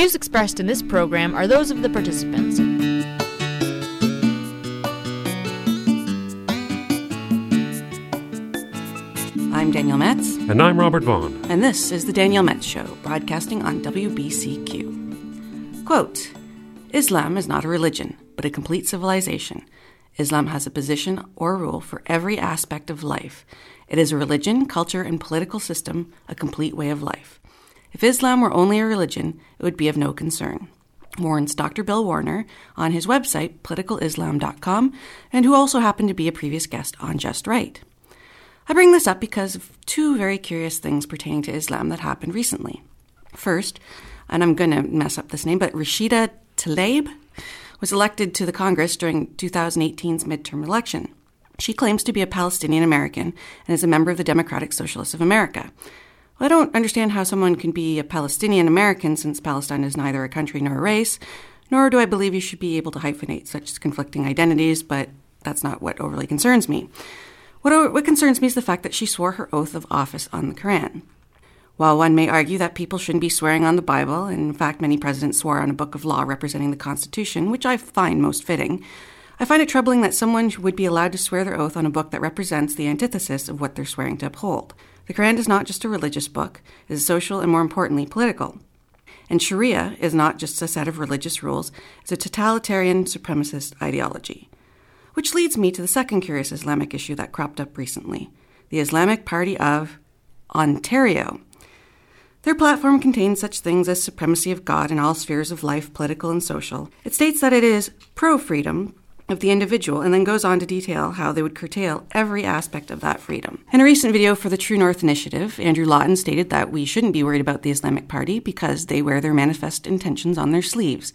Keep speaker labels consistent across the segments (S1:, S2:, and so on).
S1: views expressed in this program are those of the participants.
S2: I'm Danielle Metz.
S3: And I'm Robert Vaughn.
S2: And this is The Danielle Metz Show, broadcasting on WBCQ. Quote Islam is not a religion, but a complete civilization. Islam has a position or rule for every aspect of life. It is a religion, culture, and political system, a complete way of life. If Islam were only a religion, it would be of no concern. Warns Dr. Bill Warner on his website, politicalislam.com, and who also happened to be a previous guest on Just Right. I bring this up because of two very curious things pertaining to Islam that happened recently. First, and I'm going to mess up this name, but Rashida Tlaib was elected to the Congress during 2018's midterm election. She claims to be a Palestinian American and is a member of the Democratic Socialists of America. Well, I don't understand how someone can be a Palestinian American since Palestine is neither a country nor a race, nor do I believe you should be able to hyphenate such conflicting identities, but that's not what overly concerns me. What, what concerns me is the fact that she swore her oath of office on the Quran. While one may argue that people shouldn't be swearing on the Bible, and in fact many presidents swore on a book of law representing the Constitution, which I find most fitting, I find it troubling that someone would be allowed to swear their oath on a book that represents the antithesis of what they're swearing to uphold. The Quran is not just a religious book, it is social and more importantly political. And Sharia is not just a set of religious rules, it's a totalitarian supremacist ideology. Which leads me to the second curious Islamic issue that cropped up recently the Islamic Party of Ontario. Their platform contains such things as supremacy of God in all spheres of life, political and social. It states that it is pro freedom of the individual and then goes on to detail how they would curtail every aspect of that freedom. In a recent video for the True North Initiative, Andrew Lawton stated that we shouldn't be worried about the Islamic Party because they wear their manifest intentions on their sleeves.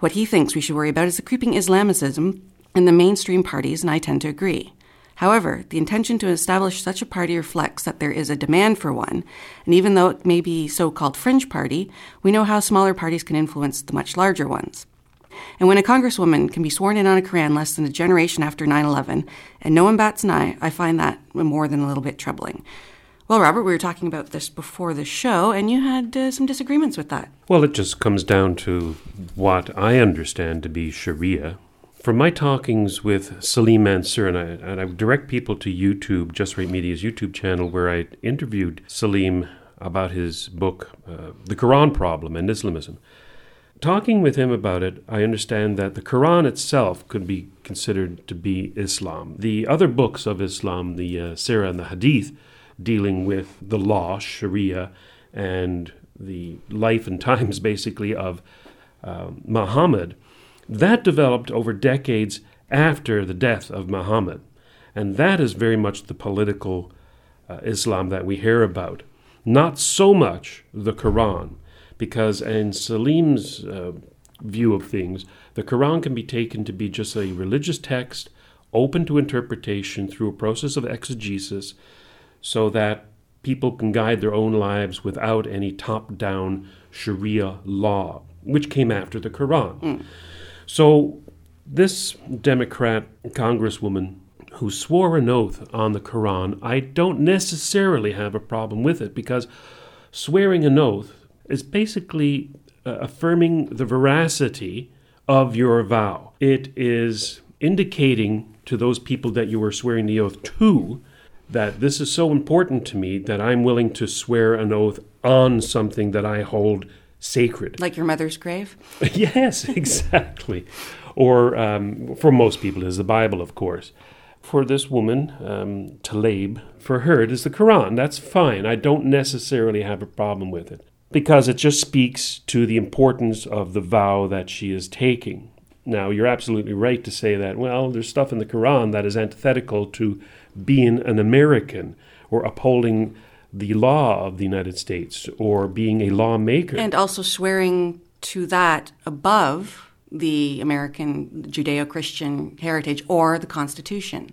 S2: What he thinks we should worry about is the creeping Islamicism in the mainstream parties, and I tend to agree. However, the intention to establish such a party reflects that there is a demand for one, and even though it may be so called fringe party, we know how smaller parties can influence the much larger ones. And when a congresswoman can be sworn in on a Quran less than a generation after 9 11, and no one bats an eye, I find that more than a little bit troubling. Well, Robert, we were talking about this before the show, and you had uh, some disagreements with that.
S3: Well, it just comes down to what I understand to be Sharia, from my talkings with Salim Mansur, and I, and I direct people to YouTube, Just Right Media's YouTube channel, where I interviewed Salim about his book, uh, The Quran Problem and Islamism. Talking with him about it, I understand that the Quran itself could be considered to be Islam. The other books of Islam, the uh, Sirah and the Hadith, dealing with the law, Sharia, and the life and times basically of uh, Muhammad, that developed over decades after the death of Muhammad. And that is very much the political uh, Islam that we hear about. Not so much the Quran, because in Salim's uh, view of things, the Quran can be taken to be just a religious text open to interpretation through a process of exegesis so that people can guide their own lives without any top down Sharia law, which came after the Quran. Mm. So, this Democrat congresswoman who swore an oath on the Quran, I don't necessarily have a problem with it because swearing an oath is basically uh, affirming the veracity of your vow. It is indicating to those people that you are swearing the oath to that this is so important to me that I'm willing to swear an oath on something that I hold sacred.
S2: Like your mother's grave?
S3: yes, exactly. or um, for most people, it is the Bible, of course. For this woman, um, for her it is the Quran. That's fine. I don't necessarily have a problem with it because it just speaks to the importance of the vow that she is taking. Now, you're absolutely right to say that, well, there's stuff in the Quran that is antithetical to being an American or upholding the law of the United States or being a lawmaker.
S2: And also swearing to that above the American Judeo Christian heritage or the Constitution.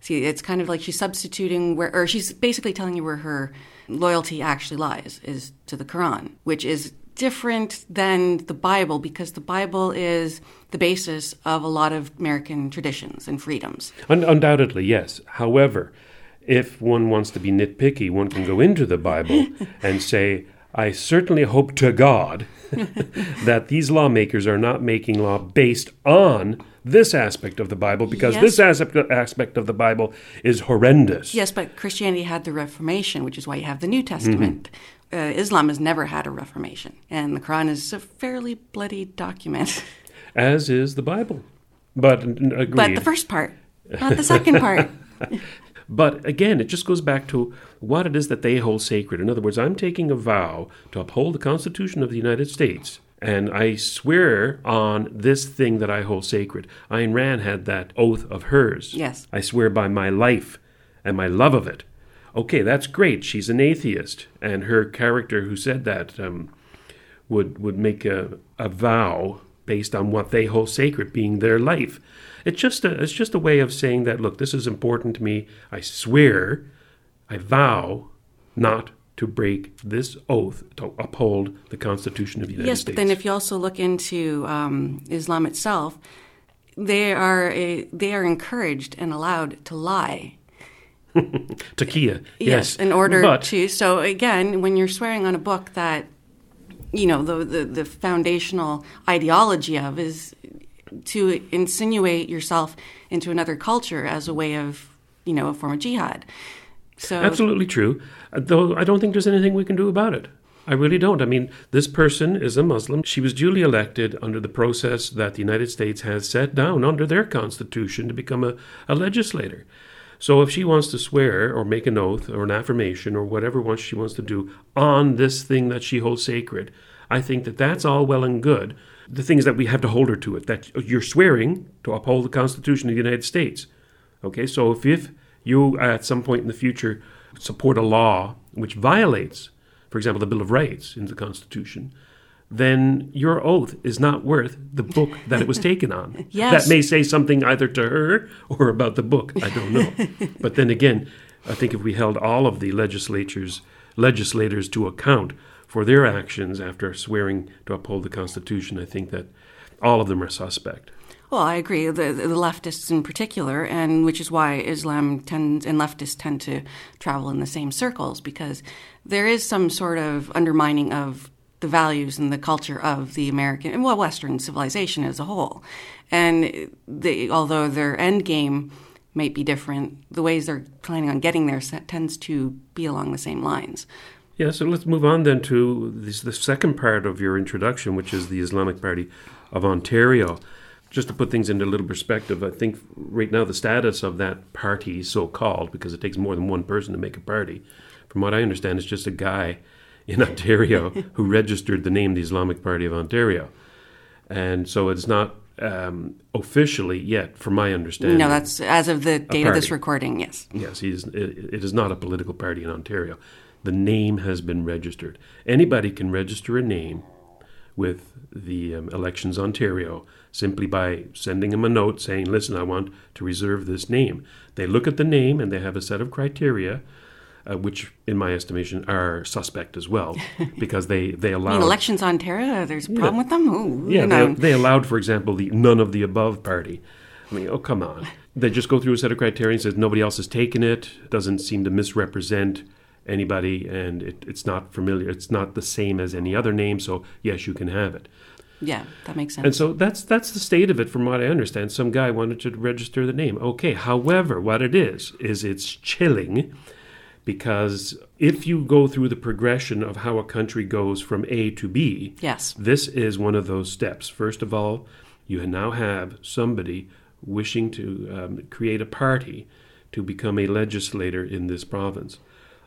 S2: See, it's kind of like she's substituting where, or she's basically telling you where her loyalty actually lies is to the Quran, which is different than the Bible because the Bible is the basis of a lot of American traditions and freedoms.
S3: undoubtedly, yes. However, if one wants to be nitpicky, one can go into the Bible and say, I certainly hope to God that these lawmakers are not making law based on this aspect of the Bible because
S2: Yes.
S3: this aspect aspect of the Bible is horrendous.
S2: Yes, but Christianity had the Reformation, which is why you have the New Testament.
S3: Mm-hmm.
S2: Uh, Islam has never had a Reformation, and the Quran is a fairly bloody document.
S3: As is the Bible. But agreed.
S2: but the first part, not the second part.
S3: But again, it just goes back to what it is that they hold sacred. In other words, I'm taking a vow to uphold the Constitution of the United States, and I swear on this thing that I hold sacred. Ayn Rand had that oath of hers.
S2: Yes.
S3: I swear by my life and my love of it. Okay, that's great. She's an atheist, and her character who said that um, would would make a, a vow based on what they hold sacred being their life. It's just a it's just a way of saying that look, this is important to me. I swear, I vow not to break this oath to uphold the Constitution of the United
S2: yes,
S3: States.
S2: but then if you also look into um, Islam itself, they are a, they are encouraged and allowed to lie.
S3: Taqiyya, yes,
S2: in order
S3: but,
S2: to. So again, when you're swearing on a book that you know the, the the foundational ideology of is to insinuate yourself into another culture as a way of you know a form of jihad. So
S3: Absolutely true. Uh, Though I don't think there's anything we can do about it. I really don't. I mean, this person is a Muslim. She was duly elected under the process that the United States has set down under their constitution to become a, a legislator. So if she wants to swear or make an oath or an affirmation or whatever wants she wants to do on this thing that she holds sacred, I think that that's all well and good. The thing is that we have to hold her to it. That you're swearing to uphold the Constitution of the United States. Okay, so if, if you uh, at some point in the future support a law which violates, for example, the Bill of Rights in the Constitution, then your oath is not worth the book that it was taken on.
S2: Yes.
S3: That may say something either to her or about the book. I don't know. but then again, I think if we held all of the legislatures legislators to account for their actions after swearing to uphold the Constitution, I think that all of them are suspect.
S2: Well, I agree. The, the leftists in particular, and which is why Islam tends and leftists tend to travel in the same circles because there is some sort of undermining of the values and the culture of the American and well Western civilization as a whole. And they, although their end game might be different, the ways they're planning on getting there tends to be along the same lines.
S3: Yeah, so let's move on then to this, the second part of your introduction, which is the Islamic Party of Ontario. Just to put things into a little perspective, I think right now the status of that party, so called, because it takes more than one person to make a party, from what I understand, is just a guy in Ontario who registered the name the Islamic Party of Ontario. And so it's not um, officially yet, from my understanding.
S2: No, that's as of the date of this recording. Yes.
S3: Yes, he is, it, it is not a political party in Ontario. The name has been registered. Anybody can register a name with the um, Elections Ontario simply by sending them a note saying, listen, I want to reserve this name. They look at the name and they have a set of criteria, uh, which, in my estimation, are suspect as well, because they, they allow.
S2: I mean, elections Ontario. There's a problem with them. Ooh,
S3: Yeah, they, they allowed, for example, the none of the above party. I mean, oh come on! They just go through a set of criteria and says nobody else has taken it. Doesn't seem to misrepresent anybody, and it, it's not familiar. It's not the same as any other name. So yes, you can have it.
S2: Yeah, that makes sense.
S3: And so that's that's the state of it, from what I understand. Some guy wanted to register the name. Okay, however, what it is is it's chilling because if you go through the progression of how a country goes from A to B,
S2: yes.
S3: this is one of those steps. First of all, you now have somebody wishing to um, create a party to become a legislator in this province.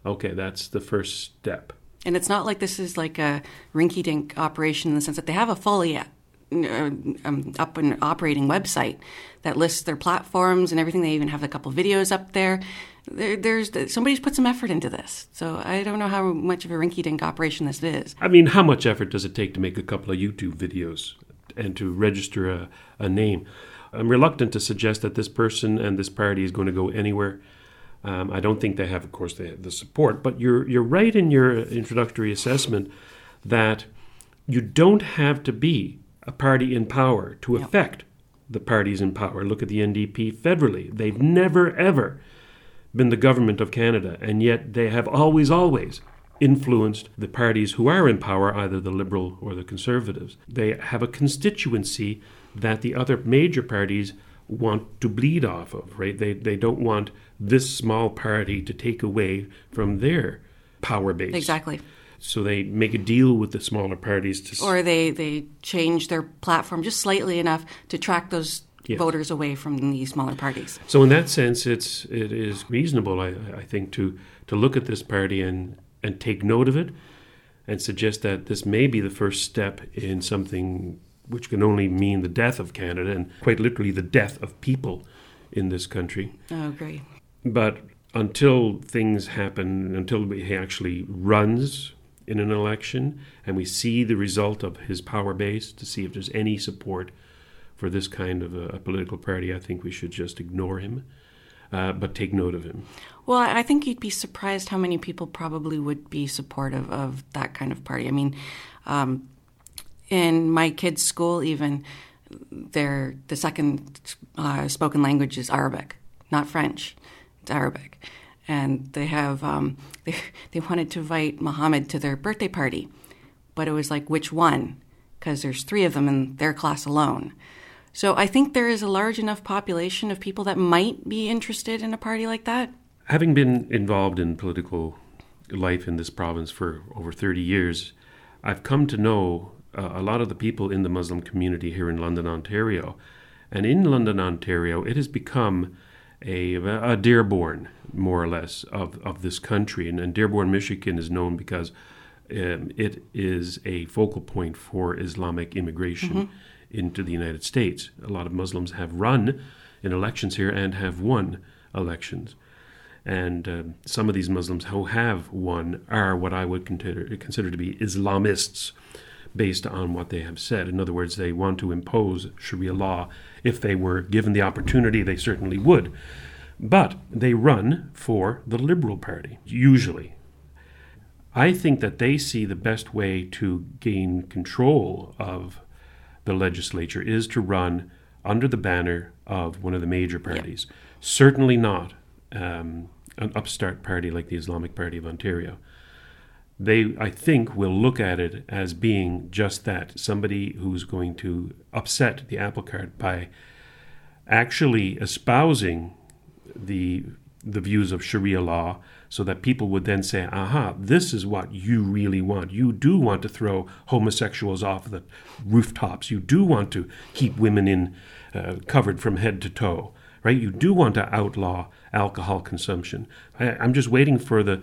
S3: Okay, that's the first step.
S2: And it's not like this is like a rinky dink operation in the sense that they have a fully uh, um, up and operating website that lists their platforms and everything. They even have a couple videos up there. there. There's somebody's put some effort into this, so I don't know how much of a rinky dink operation this is.
S3: I mean, how much effort does it take to make a couple of YouTube videos and to register a, a name? I'm reluctant to suggest that this person and this party is going to go anywhere. Um, I don't think they have, of course, the, the support. But you're you're right in your introductory assessment that you don't have to be a party in power to affect the parties in power. Look at the NDP federally; they've never ever been the government of Canada, and yet they have always, always influenced the parties who are in power, either the Liberal or the Conservatives. They have a constituency that the other major parties want to bleed off of, right? They, they don't want this small party to take away from their power base.
S2: Exactly.
S3: So they make a deal with the smaller parties to.
S2: Or they, they change their platform just slightly enough to track those
S3: Yes.
S2: voters away from the smaller parties.
S3: So in that sense, it's it is reasonable, I, I think, to to look at this party and and take note of it, and suggest that this may be the first step in something which can only mean the death of Canada and quite literally the death of people in this country.
S2: I agree.
S3: But until things happen, until he actually runs in an election and we see the result of his power base to see if there's any support for this kind of a, a political party, I think we should just ignore him, uh, but take note of him.
S2: Well, I I think you'd be surprised how many people probably would be supportive of that kind of party. I mean, um, in my kids' school, even their the second uh, spoken language is Arabic, not French. It's Arabic, and they have um, they they wanted to invite Muhammad to their birthday party, but it was like which one? Because there's three of them in their class alone. So I think there is a large enough population of people that might be interested in a party like that.
S3: Having been involved in political life in this province for over 30 years, I've come to know uh, a lot of the people in the Muslim community here in London, Ontario. And in London, Ontario, it has become a, a Dearborn, more or less, of, of this country. And, and Dearborn, Michigan is known because um, it is a focal point for Islamic immigration into the United States. A lot of Muslims have run in elections here and have won elections. And uh, some of these Muslims who have won are what I would consider, consider to be Islamists based on what they have said. In other words, they want to impose Sharia law. If they were given the opportunity, they certainly would. But they run for the Liberal Party, usually. I think that they see the best way to gain control of the legislature is to run under the banner of one of the major parties. Certainly not um, an upstart party like the Islamic Party of Ontario. They, I think, will look at it as being just that somebody who's going to upset the apple cart by actually espousing the the views of Sharia law so that people would then say, aha, this is what you really want. You do want to throw homosexuals off the rooftops. You do want to keep women in uh, covered from head to toe, right? You do want to outlaw alcohol consumption. I, I'm just waiting for the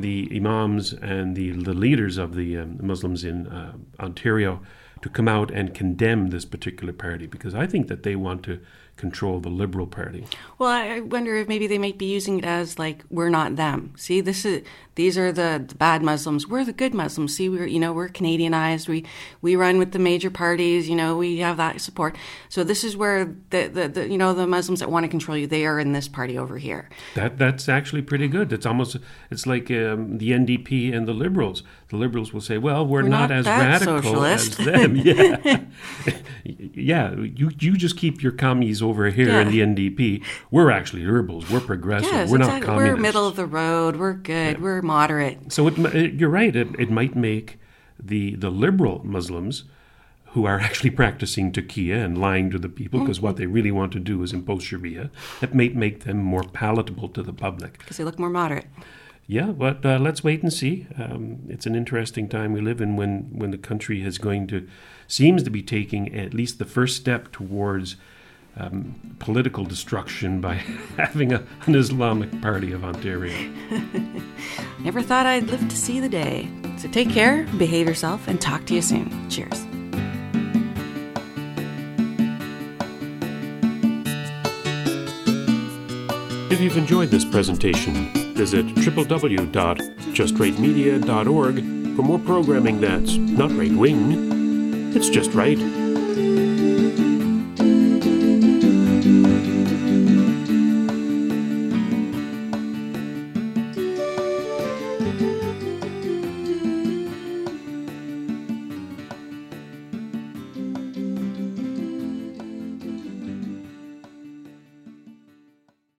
S3: the imams and the, the leaders of the um, Muslims in uh, Ontario to come out and condemn this particular party because I think that they want to control the Liberal Party.
S2: Well, I wonder if maybe they might be using it as like we're not them. See, this is these are the, the bad Muslims. We're the good Muslims. See, we're you know we're Canadianized. We we run with the major parties. You know, we have that support. So this is where the the, the you know the Muslims that want to control you, they are in this party over here.
S3: That that's actually pretty good. It's almost it's like um, the NDP and the Liberals. The Liberals will say, "Well, we're,
S2: We're
S3: not,
S2: not
S3: as radical
S2: socialist."
S3: as them." Yeah, yeah. You you just keep your commies over here in the NDP. We're actually liberals. We're progressive.
S2: Yes,
S3: we're not communists.
S2: We're middle of the road. We're good. We're moderate.
S3: So it, mi- you're right. It, it might make the the liberal Muslims who are actually practicing taqiyya and lying to the people because what they really want to do is impose Sharia. That may make them more palatable to the public.
S2: because they look more moderate.
S3: Yeah, but uh, let's wait and see. Um, it's an interesting time we live in when, when the country is going to, seems to be taking at least the first step towards um, political destruction by having a, an Islamic Party of Ontario.
S2: Never thought I'd live to see the day. So take care, behave yourself, and talk to you soon. Cheers.
S3: If you've enjoyed this presentation, visit www.justrightmedia.org for more programming that's not right wing, it's just right.